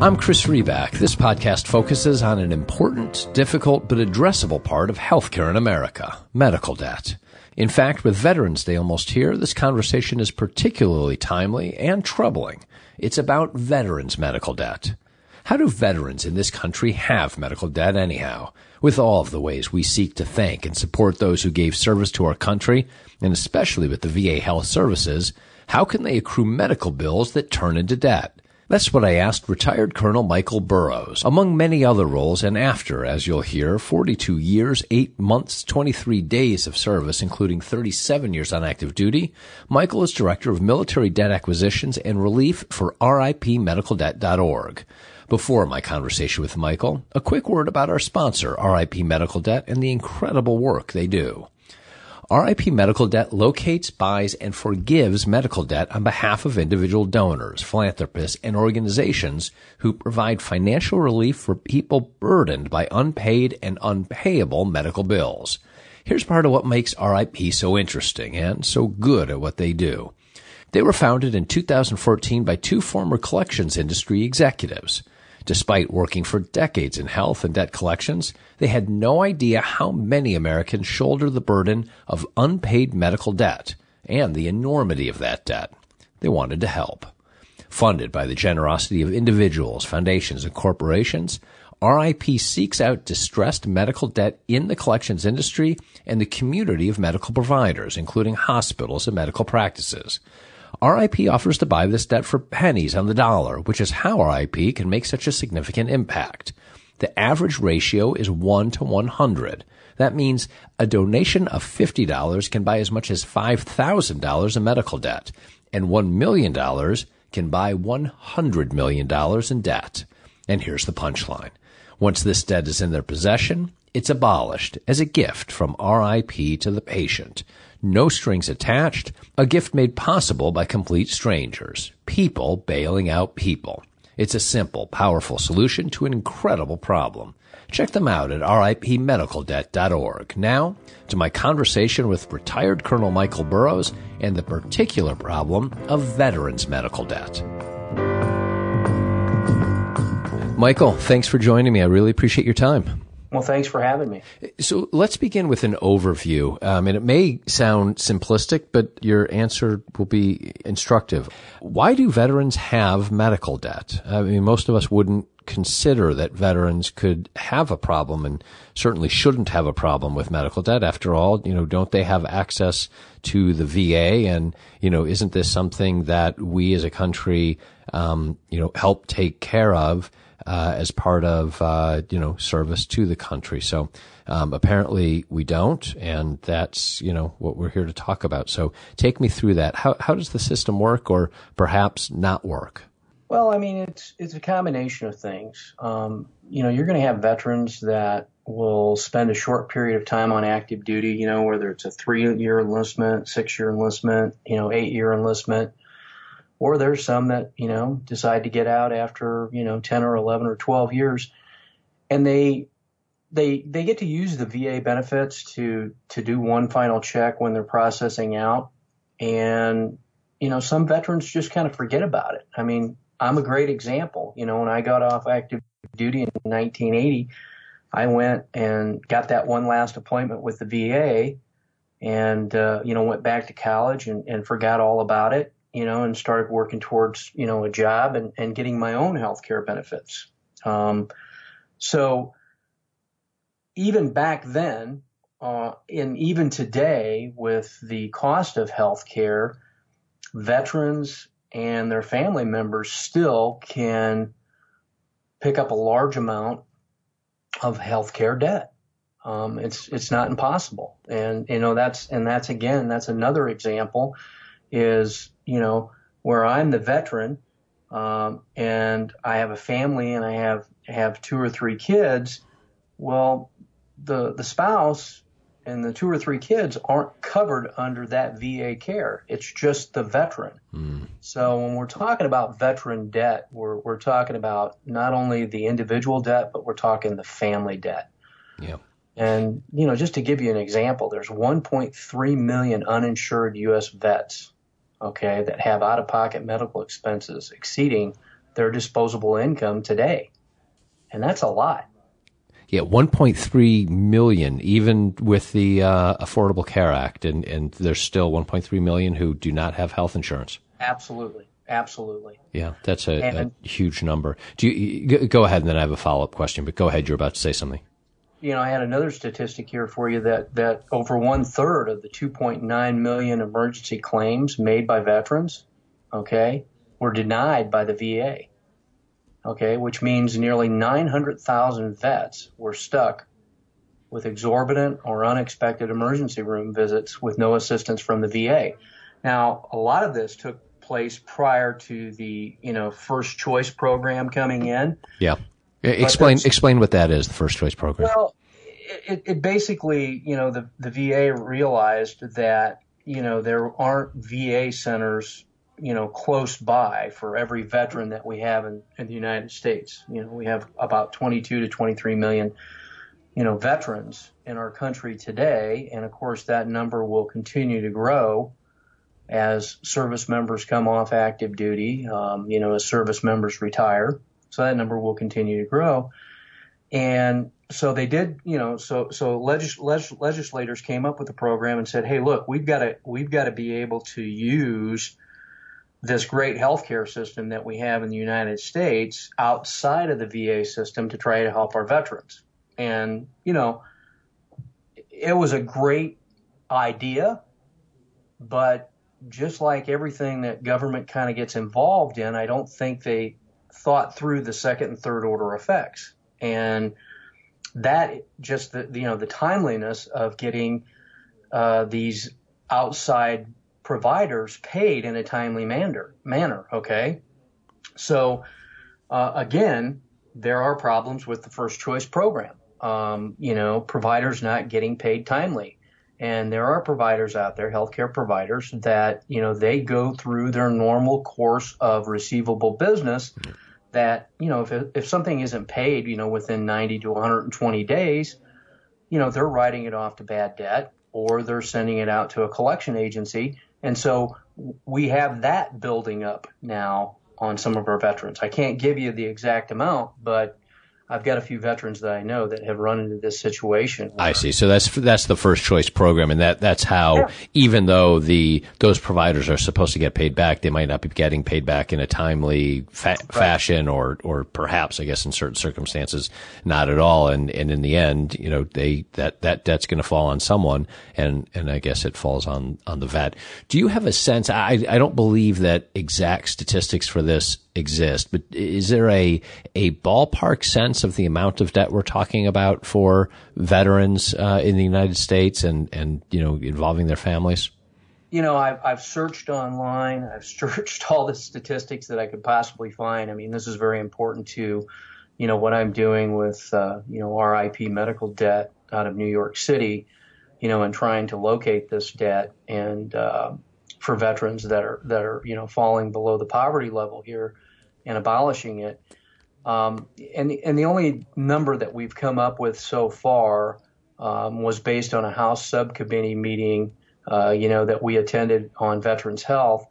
I'm Chris Riback. This podcast focuses on an important, difficult, but addressable part of healthcare in America medical debt. In fact, with Veterans Day almost here, this conversation is particularly timely and troubling. It's about veterans' medical debt. How do veterans in this country have medical debt anyhow? With all of the ways we seek to thank and support those who gave service to our country, and especially with the VA health services, how can they accrue medical bills that turn into debt? That's what I asked retired Colonel Mikel Burroughs, among many other roles, and after, as you'll hear, 42 years, 8 months, 23 days of service, including 37 years on active duty, Mikel is Director of Military Debt Acquisitions and Relief for RIPMedicalDebt.org. Before my conversation with Mikel, a quick word about our sponsor, RIP Medical Debt, and the incredible work they do. RIP Medical Debt locates, buys, and forgives medical debt on behalf of individual donors, philanthropists, and organizations who provide financial relief for people burdened by unpaid and unpayable medical bills. Here's part of what makes RIP so interesting and so good at what they do. They were founded in 2014 by two former collections industry executives. Despite working for decades in health and debt collections, they had no idea how many Americans shoulder the burden of unpaid medical debt and the enormity of that debt. They wanted to help. Funded by the generosity of individuals, foundations, and corporations, RIP seeks out distressed medical debt in the collections industry and the community of medical providers, including hospitals and medical practices. RIP offers to buy this debt for pennies on the dollar, which is how RIP can make such a significant impact. The average ratio is 1 to 100. That means a donation of $50 can buy as much as $5,000 in medical debt, and $1 million can buy $100 million in debt. And here's the punchline. Once this debt is in their possession, it's abolished as a gift from RIP to the patient no strings attached, a gift made possible by complete strangers, people bailing out people. It's a simple, powerful solution to an incredible problem. Check them out at ripmedicaldebt.org. Now, to my conversation with retired Colonel Mikel Burroughs and the particular problem of veterans' medical debt. Mikel, thanks for joining me. I really appreciate your time. Well, thanks for having me. So let's begin with an overview. Um, and it may sound simplistic, but your answer will be instructive. Why do veterans have medical debt? I mean, most of us wouldn't consider that veterans could have a problem and certainly shouldn't have a problem with medical debt. After all, you know, don't they have access to the VA? And, you know, isn't this something that we as a country, um, you know, help take care of? Uh, as part of uh, you know service to the country. So um, apparently we don't, and that's you know what we're here to talk about. So take me through that. How how does the system work, or perhaps not work? Well, I mean it's it's a combination of things. Um, you know, you're going to have veterans that will spend a short period of time on active duty. You know, whether it's a three-year enlistment, six-year enlistment, you know, eight-year enlistment or there's some that, you know, decide to get out after, you know, 10 or 11 or 12 years and they, they, they get to use the VA benefits to, to do one final check when they're processing out. And, you know, some veterans just kind of forget about it. I mean, I'm a great example. You know, when I got off active duty in 1980, I went and got that one last appointment with the VA and, uh, you know, went back to college and, and forgot all about it you know, and started working towards, you know, a job and, and getting my own health care benefits. Um, so even back then, uh, and even today with the cost of health care, veterans and their family members still can pick up a large amount of health care debt. Um, it's it's not impossible, and you know that's and that's again that's another example is you know, where I'm the veteran, um, and I have a family and I have have two or three kids. Well, the the spouse and the two or three kids aren't covered under that VA care. It's just the veteran. Mm. So when we're talking about veteran debt, we're we're talking about not only the individual debt, but we're talking the family debt. Yeah. And you know, just to give you an example, there's 1.3 million uninsured U.S. vets okay, that have out of pocket medical expenses exceeding their disposable income today. And that's a lot. Yeah, 1.3 million, even with the uh, Affordable Care Act, and, and there's still 1.3 million who do not have health insurance. Absolutely, absolutely. Yeah, that's a, and, a huge number. Do you go ahead, and then I have a follow up question. But go ahead, you're about to say something. You know, I had another statistic here for you that that over one third of the 2.9 million emergency claims made by veterans, okay, were denied by the VA okay, which means nearly 900,000 vets were stuck with exorbitant or unexpected emergency room visits with no assistance from the VA. Now, a lot of this took place prior to the, you know, first choice program coming in. Yeah. Explain explain what that is, the first choice program. Well, it, it basically, you know, the, the VA realized that, you know, there aren't VA centers you know, close by for every veteran that we have in, in the United States. You know, we have about 22 to 23 million, you know, veterans in our country today. And of course, that number will continue to grow as service members come off active duty, um, you know, as service members retire. So that number will continue to grow. And so they did, you know, so so legis- legis- legislators came up with a program and said, "Hey, look, we've got to we've got to be able to use this great healthcare system that we have in the United States outside of the VA system to try to help our veterans. And, you know, it was a great idea, but just like everything that government kind of gets involved in, I don't think they thought through the second and third order effects. And that just the, you know, the timeliness of getting uh, these outside providers paid in a timely manner. Manner, okay. So uh, again, there are problems with the first choice program. Um, you know, providers not getting paid timely. And there are providers out there, healthcare providers, that, you know, they go through their normal course of receivable business that, you know, if, if something isn't paid, you know, within 90 to 120 days, you know, they're writing it off to bad debt or they're sending it out to a collection agency and so we have that building up now on some of our veterans. I can't give you the exact amount, but I've got a few veterans that I know that have run into this situation. I see. So that's that's the first choice program, and that that's how yeah. even though the those providers are supposed to get paid back, they might not be getting paid back in a timely fa- right. fashion, or or perhaps I guess in certain circumstances not at all. And and in the end, you know, they that that debt's going to fall on someone, and and I guess it falls on on the vet. Do you have a sense? I I don't believe that exact statistics for this exist, but is there a a ballpark sense of the amount of debt we're talking about for veterans uh, in the United States and and you know involving their families? You know, I've I've searched online. I've searched all the statistics that I could possibly find. I mean, this is very important to, you know, what I'm doing with uh, you know RIP medical debt out of New York City, you know, and trying to locate this debt and. Uh, for veterans that are that are you know falling below the poverty level here and abolishing it. Um, and and the only number that we've come up with so far um, was based on a House subcommittee meeting, uh, you know, that we attended on veterans health,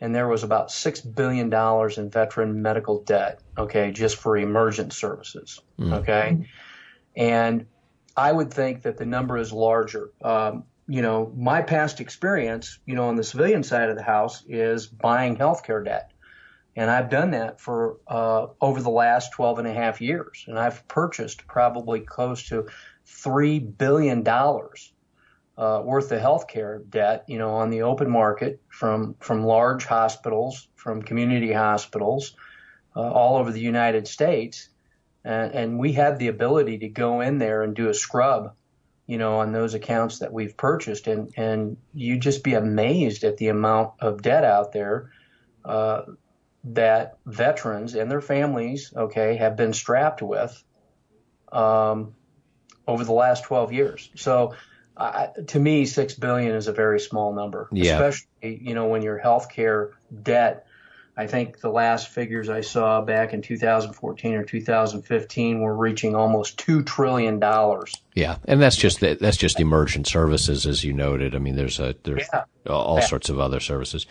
and there was about six billion dollars in veteran medical debt. Okay, just for emergent services. Mm. Okay, and I would think that the number is larger. Um, you know, my past experience, you know, on the civilian side of the house is buying healthcare debt. And I've done that for uh, over the last 12 and a half years. And I've purchased probably close to $3 billion uh, worth of healthcare debt, you know, on the open market from, from large hospitals, from community hospitals uh, all over the United States. And, and we have the ability to go in there and do a scrub, you know, on those accounts that we've purchased. And, and you just be amazed at the amount of debt out there. Uh, that veterans and their families, okay, have been strapped with um, over the last 12 years. So, uh, to me, six billion is a very small number, yeah. especially you know when your healthcare debt I think the last figures I saw back in 2014 or 2015 were reaching almost two trillion dollars. Yeah, and that's just that's just emergent services, as you noted. I mean, there's a there's yeah. all yeah. sorts of other services.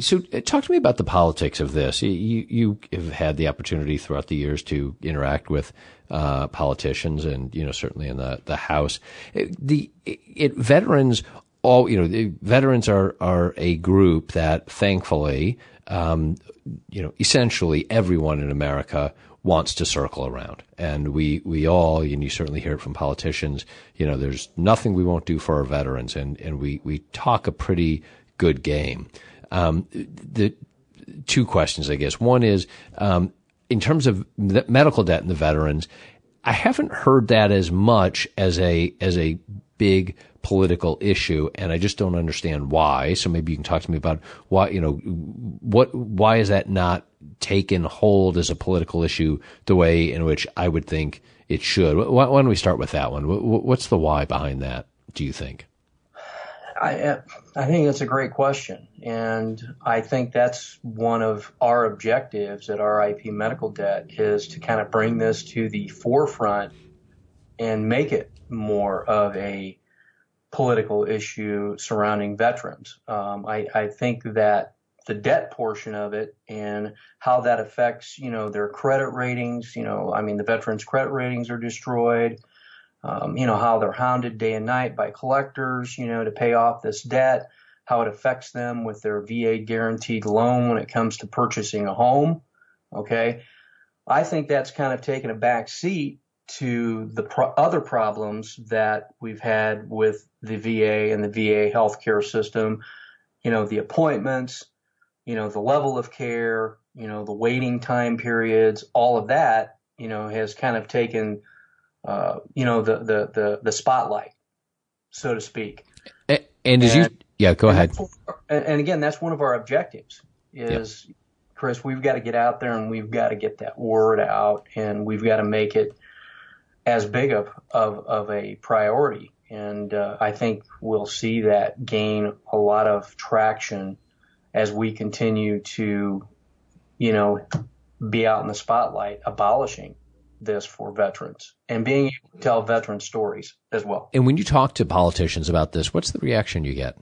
So, uh, talk to me about the politics of this. You you have had the opportunity throughout the years to interact with uh, politicians, and you know certainly in the the House. The it, veterans all you know veterans are are a group that thankfully um, you know, essentially everyone in America wants to circle around. And we, we all, and you certainly hear it from politicians, you know, there's nothing we won't do for our veterans. And, and we, we talk a pretty good game. Um, the two questions, I guess. One is, um, in terms of the medical debt and the veterans, I haven't heard that as much as a, as a big political issue, and I just don't understand why. So maybe you can talk to me about why, you know, what, why is that not taken hold as a political issue the way in which I would think it should? Why, why don't we start with that one? What's the why behind that? Do you think? I uh, I think that's a great question, and I think that's one of our objectives at RIP Medical Debt is to kind of bring this to the forefront and make it more of a political issue surrounding veterans. Um, I, I think that the debt portion of it and how that affects, you know, their credit ratings, you know, I mean, the veterans' credit ratings are destroyed. Um, you know, how they're hounded day and night by collectors, you know, to pay off this debt, how it affects them with their VA guaranteed loan when it comes to purchasing a home. Okay. I think that's kind of taken a back seat to the pro- other problems that we've had with the VA and the VA healthcare system. You know, the appointments, you know, the level of care, you know, the waiting time periods, all of that, you know, has kind of taken, uh, you know, the, the, the, the spotlight, so to speak. And, and as you, yeah, go ahead. And, and, again, that's one of our objectives is, yep. Chris, we've got to get out there and we've got to get that word out and we've got to make it, as big of, of, of a priority. And uh, I think we'll see that gain a lot of traction as we continue to, you know, be out in the spotlight abolishing this for veterans and being able to tell veteran stories as well. And when you talk to politicians about this, what's the reaction you get?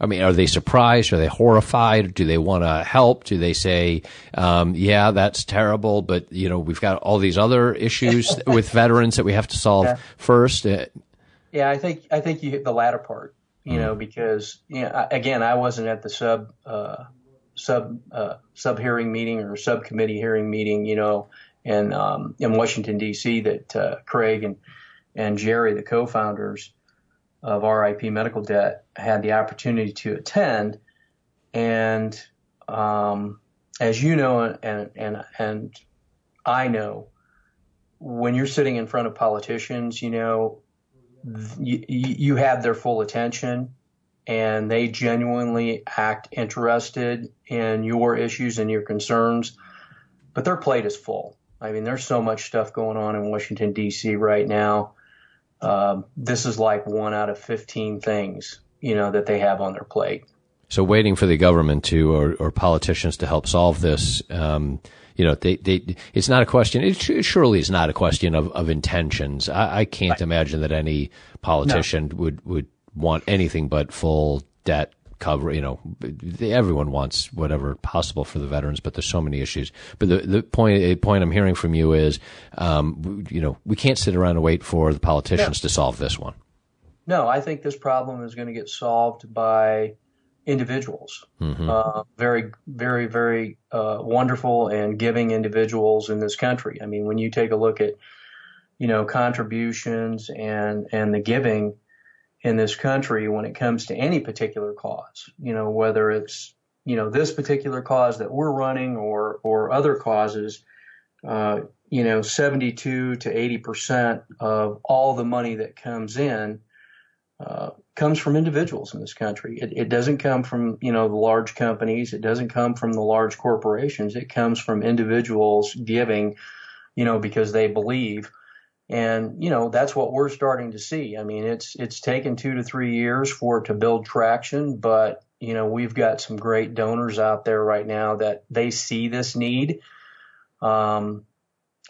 I mean, are they surprised? Are they horrified? Do they want to help? Do they say, um, "Yeah, that's terrible," but you know, we've got all these other issues with veterans that we have to solve yeah. first? Uh, yeah, I think I think you hit the latter part. You mm. know, because you know, again, I wasn't at the sub uh, sub uh, sub hearing meeting or subcommittee hearing meeting. You know, in um, in Washington D.C. that uh, Craig and and Jerry, the co-founders of RIP Medical Debt had the opportunity to attend, and um, as you know, and and and I know, when you're sitting in front of politicians, you know, you, you have their full attention, and they genuinely act interested in your issues and your concerns, but their plate is full. I mean, there's so much stuff going on in Washington D.C. right now um, this is like one out of 15 things, you know, that they have on their plate. So waiting for the government to, or, or politicians to help solve this, um, you know, they, they, it's not a question, it, it surely is not a question of, of intentions. I, I can't right. imagine that any politician no. would, would want anything but full debt cover. You know, everyone wants whatever possible for the veterans, but there's so many issues. But the the point point I'm hearing from you is, um, you know, we can't sit around and wait for the politicians to solve this one. No, I think this problem is going to get solved by individuals, mm-hmm. uh, very, very, very uh, wonderful and giving individuals in this country. I mean, when you take a look at, you know, contributions and and the giving in this country when it comes to any particular cause, you know, whether it's, you know, this particular cause that we're running or, or other causes, uh, you know, 72 to 80% of all the money that comes in, uh, comes from individuals in this country. It, it doesn't come from, you know, the large companies. It doesn't come from the large corporations. It comes from individuals giving, you know, because they believe and, you know, that's what we're starting to see. I mean, it's, it's taken two to three years for it to build traction, but you know, we've got some great donors out there right now that they see this need, um,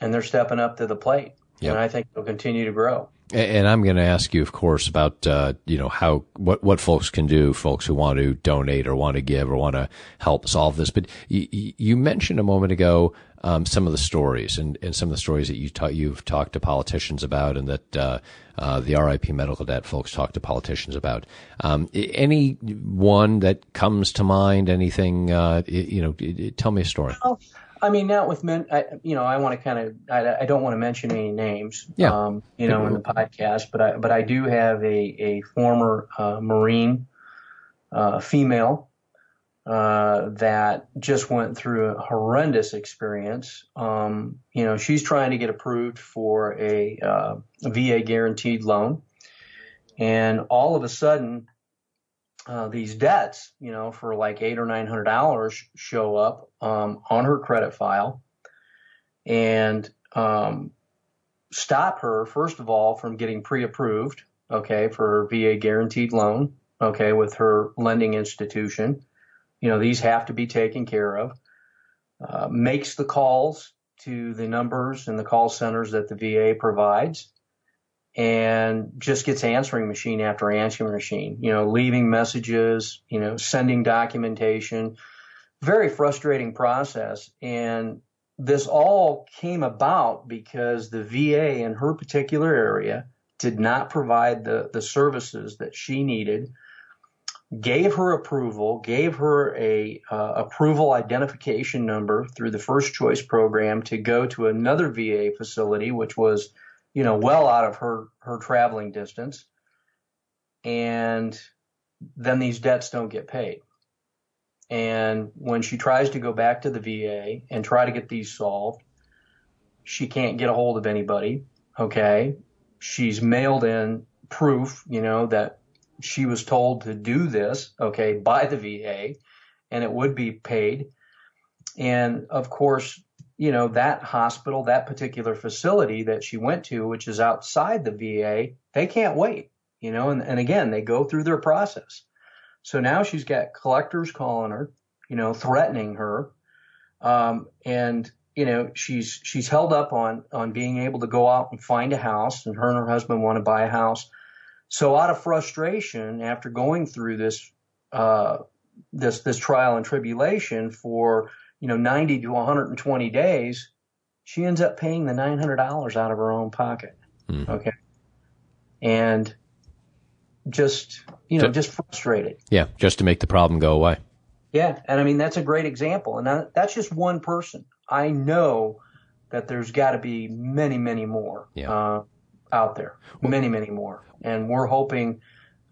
and they're stepping up to the plate. Yep. And I think they'll continue to grow. And I'm going to ask you, of course, about uh, you know how what what folks can do, folks who want to donate or want to give or want to help solve this. But you, you mentioned a moment ago um, some of the stories and, and some of the stories that you ta- you've talked to politicians about, and that uh, uh, the RIP medical debt folks talk to politicians about. Um, any one that comes to mind? Anything? Uh, you know, tell me a story. Oh. I mean, not with men. I, you know, I want to kind of. I, I, don't want to mention any names. Yeah. Um, you know, in the podcast, but I but I do have a a former uh, Marine, uh, female, uh, that just went through a horrendous experience. Um, you know, she's trying to get approved for a, uh, a VA guaranteed loan, and all of a sudden uh, these debts, you know, for like eight or nine hundred dollars show up um, on her credit file and um, stop her first of all from getting pre-approved, okay, for her VA guaranteed loan, okay, with her lending institution. You know, these have to be taken care of. Uh, makes the calls to the numbers and the call centers that the VA provides and just gets answering machine after answering machine, you know, leaving messages, you know, sending documentation. Very frustrating process. And this all came about because the VA in her particular area did not provide the, the services that she needed, gave her approval, gave her a uh, approval identification number through the first choice program to go to another VA facility, which was you know, well out of her, her traveling distance. And then these debts don't get paid. And when she tries to go back to the VA and try to get these solved, she can't get a hold of anybody. Okay. She's mailed in proof, you know, that she was told to do this, okay, by the VA and it would be paid. And of course, you know, that hospital, that particular facility that she went to, which is outside the VA, they can't wait, you know, and, and again, they go through their process. So now she's got collectors calling her, you know, threatening her. Um, and, you know, she's, she's held up on, on being able to go out and find a house and her and her husband want to buy a house. So out of frustration, after going through this, uh, this, this trial and tribulation for, you know, 90 to 120 days, she ends up paying the $900 out of her own pocket. Mm. Okay. And just, you know, just frustrated. Yeah. Just to make the problem go away. Yeah. And I mean, that's a great example. And that's just one person. I know that there's got to be many, many more yeah. uh, out there, many, many more. And we're hoping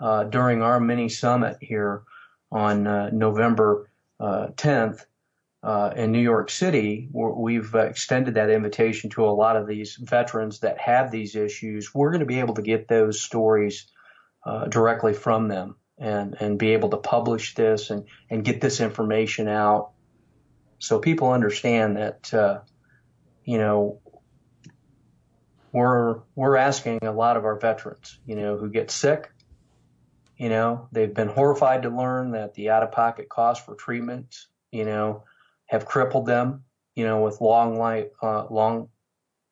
uh, during our mini summit here on uh, November 10th uh, in New York City, we've uh, extended that invitation to a lot of these veterans that have these issues. We're going to be able to get those stories uh, directly from them and, and be able to publish this and, and get this information out so people understand that, uh, you know, we're, we're asking a lot of our veterans, you know, who get sick, you know, they've been horrified to learn that the out of pocket cost for treatment, you know, have crippled them, you know, with long life, uh, long,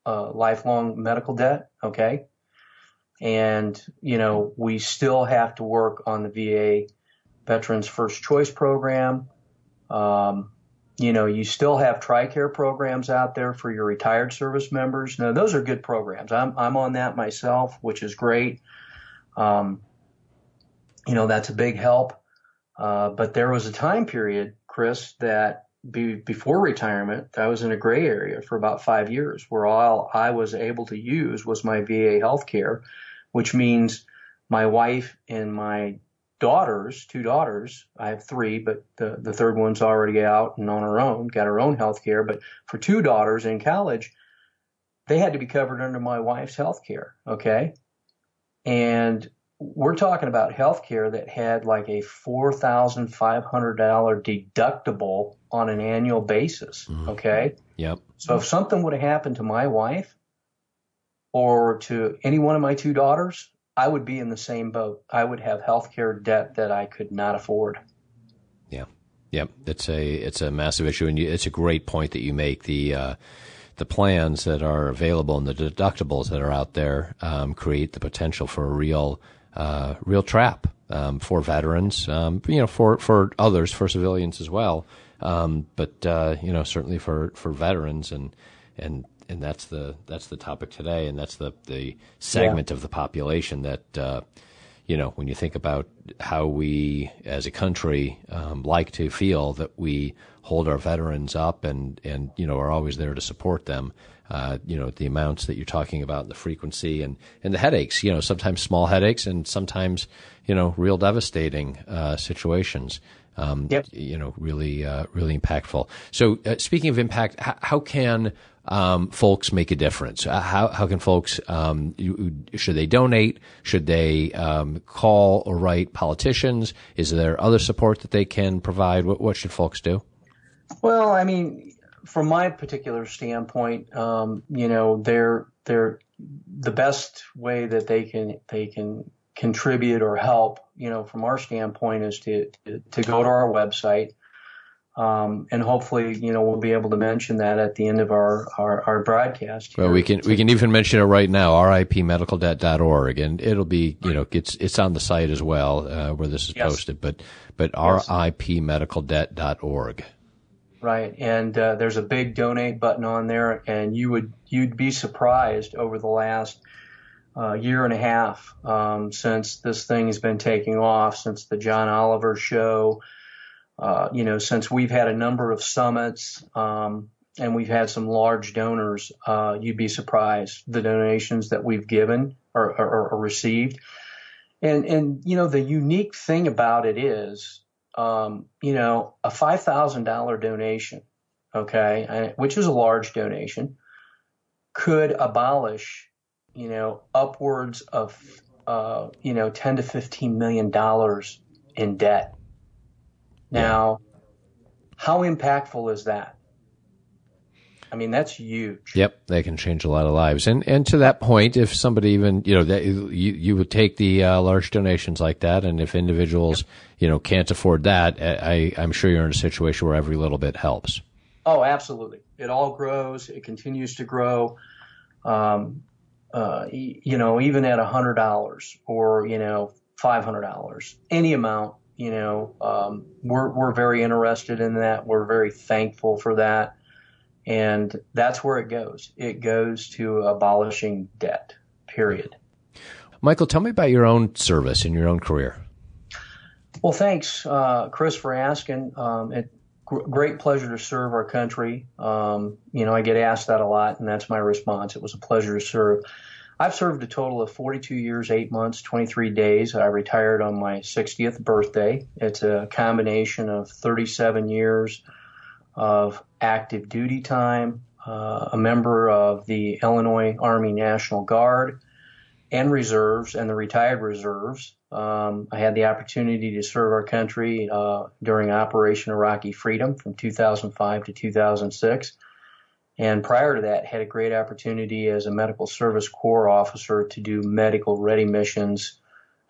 uh, lifelong medical debt. Okay. And, you know, we still have to work on the VA Veterans First Choice Program. Um, you know, you still have TRICARE programs out there for your retired service members. Now, those are good programs. I'm, I'm on that myself, which is great. Um, you know, that's a big help. Uh, but there was a time period, Chris, that be, before retirement, I was in a gray area for about five years where all I was able to use was my VA health care, which means my wife and my daughters, two daughters, I have three, but the, the third one's already out and on her own, got her own health care. But for two daughters in college, they had to be covered under my wife's health care. Okay. And we're talking about healthcare that had like a $4,500 deductible on an annual basis. Mm-hmm. Okay. Yep. So if something would have happened to my wife or to any one of my two daughters, I would be in the same boat. I would have healthcare debt that I could not afford. Yeah, yeah, it's a it's a massive issue, and you, it's a great point that you make. The uh, the plans that are available and the deductibles that are out there um, create the potential for a real uh, real trap um, for veterans, um, you know, for for others, for civilians as well. Um, but uh, you know, certainly for for veterans and and and that's the that's the topic today, and that's the the segment yeah. of the population that uh, you know when you think about how we as a country um, like to feel that we hold our veterans up and and you know are always there to support them. Uh, you know the amounts that you're talking about, the frequency and and the headaches. You know sometimes small headaches and sometimes you know real devastating uh, situations. Um, yep. You know really uh, really impactful. So uh, speaking of impact, how, how can um, folks make a difference? Uh, how how can folks um, you, should they donate? Should they um, call or write politicians? Is there other support that they can provide? What what should folks do? Well, I mean, from my particular standpoint, um, you know, they're they're the best way that they can they can contribute or help. You know, from our standpoint, is to to, to go to our website um, and hopefully, you know, we'll be able to mention that at the end of our, our, our broadcast. Here. Well, we can we can even mention it right now, ripmedicaldebt.org, and it'll be, you know, it's it's on the site as well uh, where this is yes. posted, but but yes. ripmedicaldebt.org. Right, and uh, there's a big donate button on there, and you would you'd be surprised over the last uh, year and a half um, since this thing has been taking off, since the John Oliver show uh, you know, since we've had a number of summits um, and we've had some large donors, uh, you'd be surprised the donations that we've given or, or, or, received. And and you know, the unique thing about it is, um, you know, a five thousand dollar donation, okay, which is a large donation, could abolish, you know, upwards of uh, you know, ten to fifteen million dollars in debt now, how impactful is that? I mean, that's huge. Yep, they can change a lot of lives. And and to that point, if somebody even you know that you you would take the uh, large donations like that, and if individuals yep. you know can't afford that, I I'm sure you're in a situation where every little bit helps. Oh, absolutely. It all grows. It continues to grow. Um, uh, you know, even at a hundred dollars or you know five hundred dollars, any amount you know, um, we're we're very interested in that. We're very thankful for that, and that's where it goes. It goes to abolishing debt. Period. Mikel, tell me about your own service and your own career. Well, thanks, uh, Chris, for asking. Um, it great pleasure to serve our country. Um, you know, I get asked that a lot, and that's my response. It was a pleasure to serve. I've served a total of 42 years, 8 months, 23 days. I retired on my 60th birthday. It's a combination of 37 years of active duty time, uh, a member of the Illinois Army National Guard and reserves and the retired reserves. Um, I had the opportunity to serve our country uh, during Operation Iraqi Freedom from 2005 to 2006. And prior to that, had a great opportunity as a medical service corps officer to do medical ready missions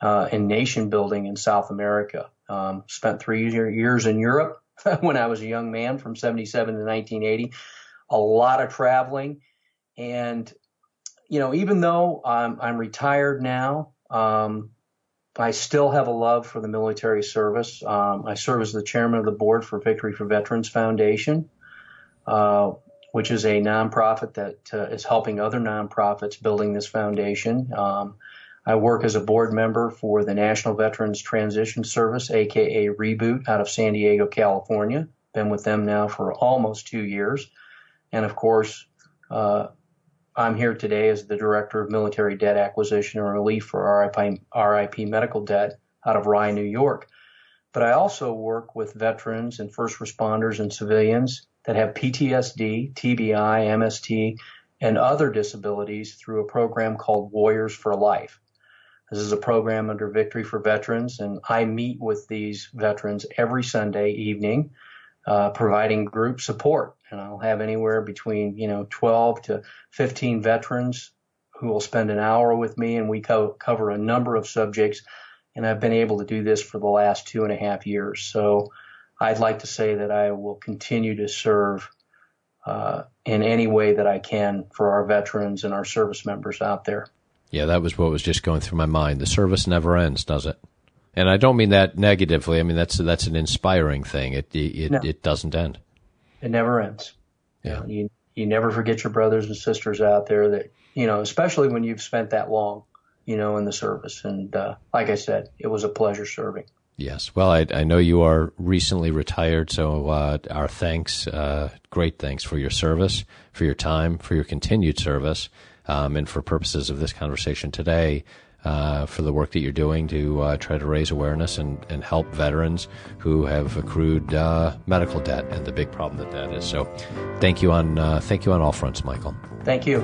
uh, and nation building in South America. Um, spent three years in Europe when I was a young man from 77 to 1980. A lot of traveling. And, you know, even though I'm, I'm retired now, um, I still have a love for the military service. Um, I serve as the chairman of the board for Victory for Veterans Foundation. Uh, which is a nonprofit that uh, is helping other nonprofits building this foundation. Um, I work as a board member for the National Veterans Transition Service, aka Reboot, out of San Diego, California. Been with them now for almost two years. And of course, uh, I'm here today as the Director of Military Debt Acquisition and Relief for RIP, RIP Medical Debt out of Rye, New York. But I also work with veterans and first responders and civilians that have PTSD, TBI, MST, and other disabilities through a program called Warriors for Life. This is a program under Victory for Veterans, and I meet with these veterans every Sunday evening, uh, providing group support. And I'll have anywhere between you know 12 to 15 veterans who will spend an hour with me, and we co- cover a number of subjects. And I've been able to do this for the last two and a half years. So I'd like to say that I will continue to serve uh, in any way that I can for our veterans and our service members out there. Yeah, that was what was just going through my mind. The service never ends, does it? And I don't mean that negatively. I mean that's that's an inspiring thing. It it no. it doesn't end. It never ends. Yeah. You you never forget your brothers and sisters out there that you know, especially when you've spent that long, you know, in the service. And uh, like I said, it was a pleasure serving. Yes. Well, I, I know you are recently retired, so uh, our thanks, uh, great thanks for your service, for your time, for your continued service, um, and for purposes of this conversation today, uh, for the work that you're doing to uh, try to raise awareness and, and help veterans who have accrued uh, medical debt and the big problem that that is. So, thank you on uh, thank you on all fronts, Mikel. Thank you.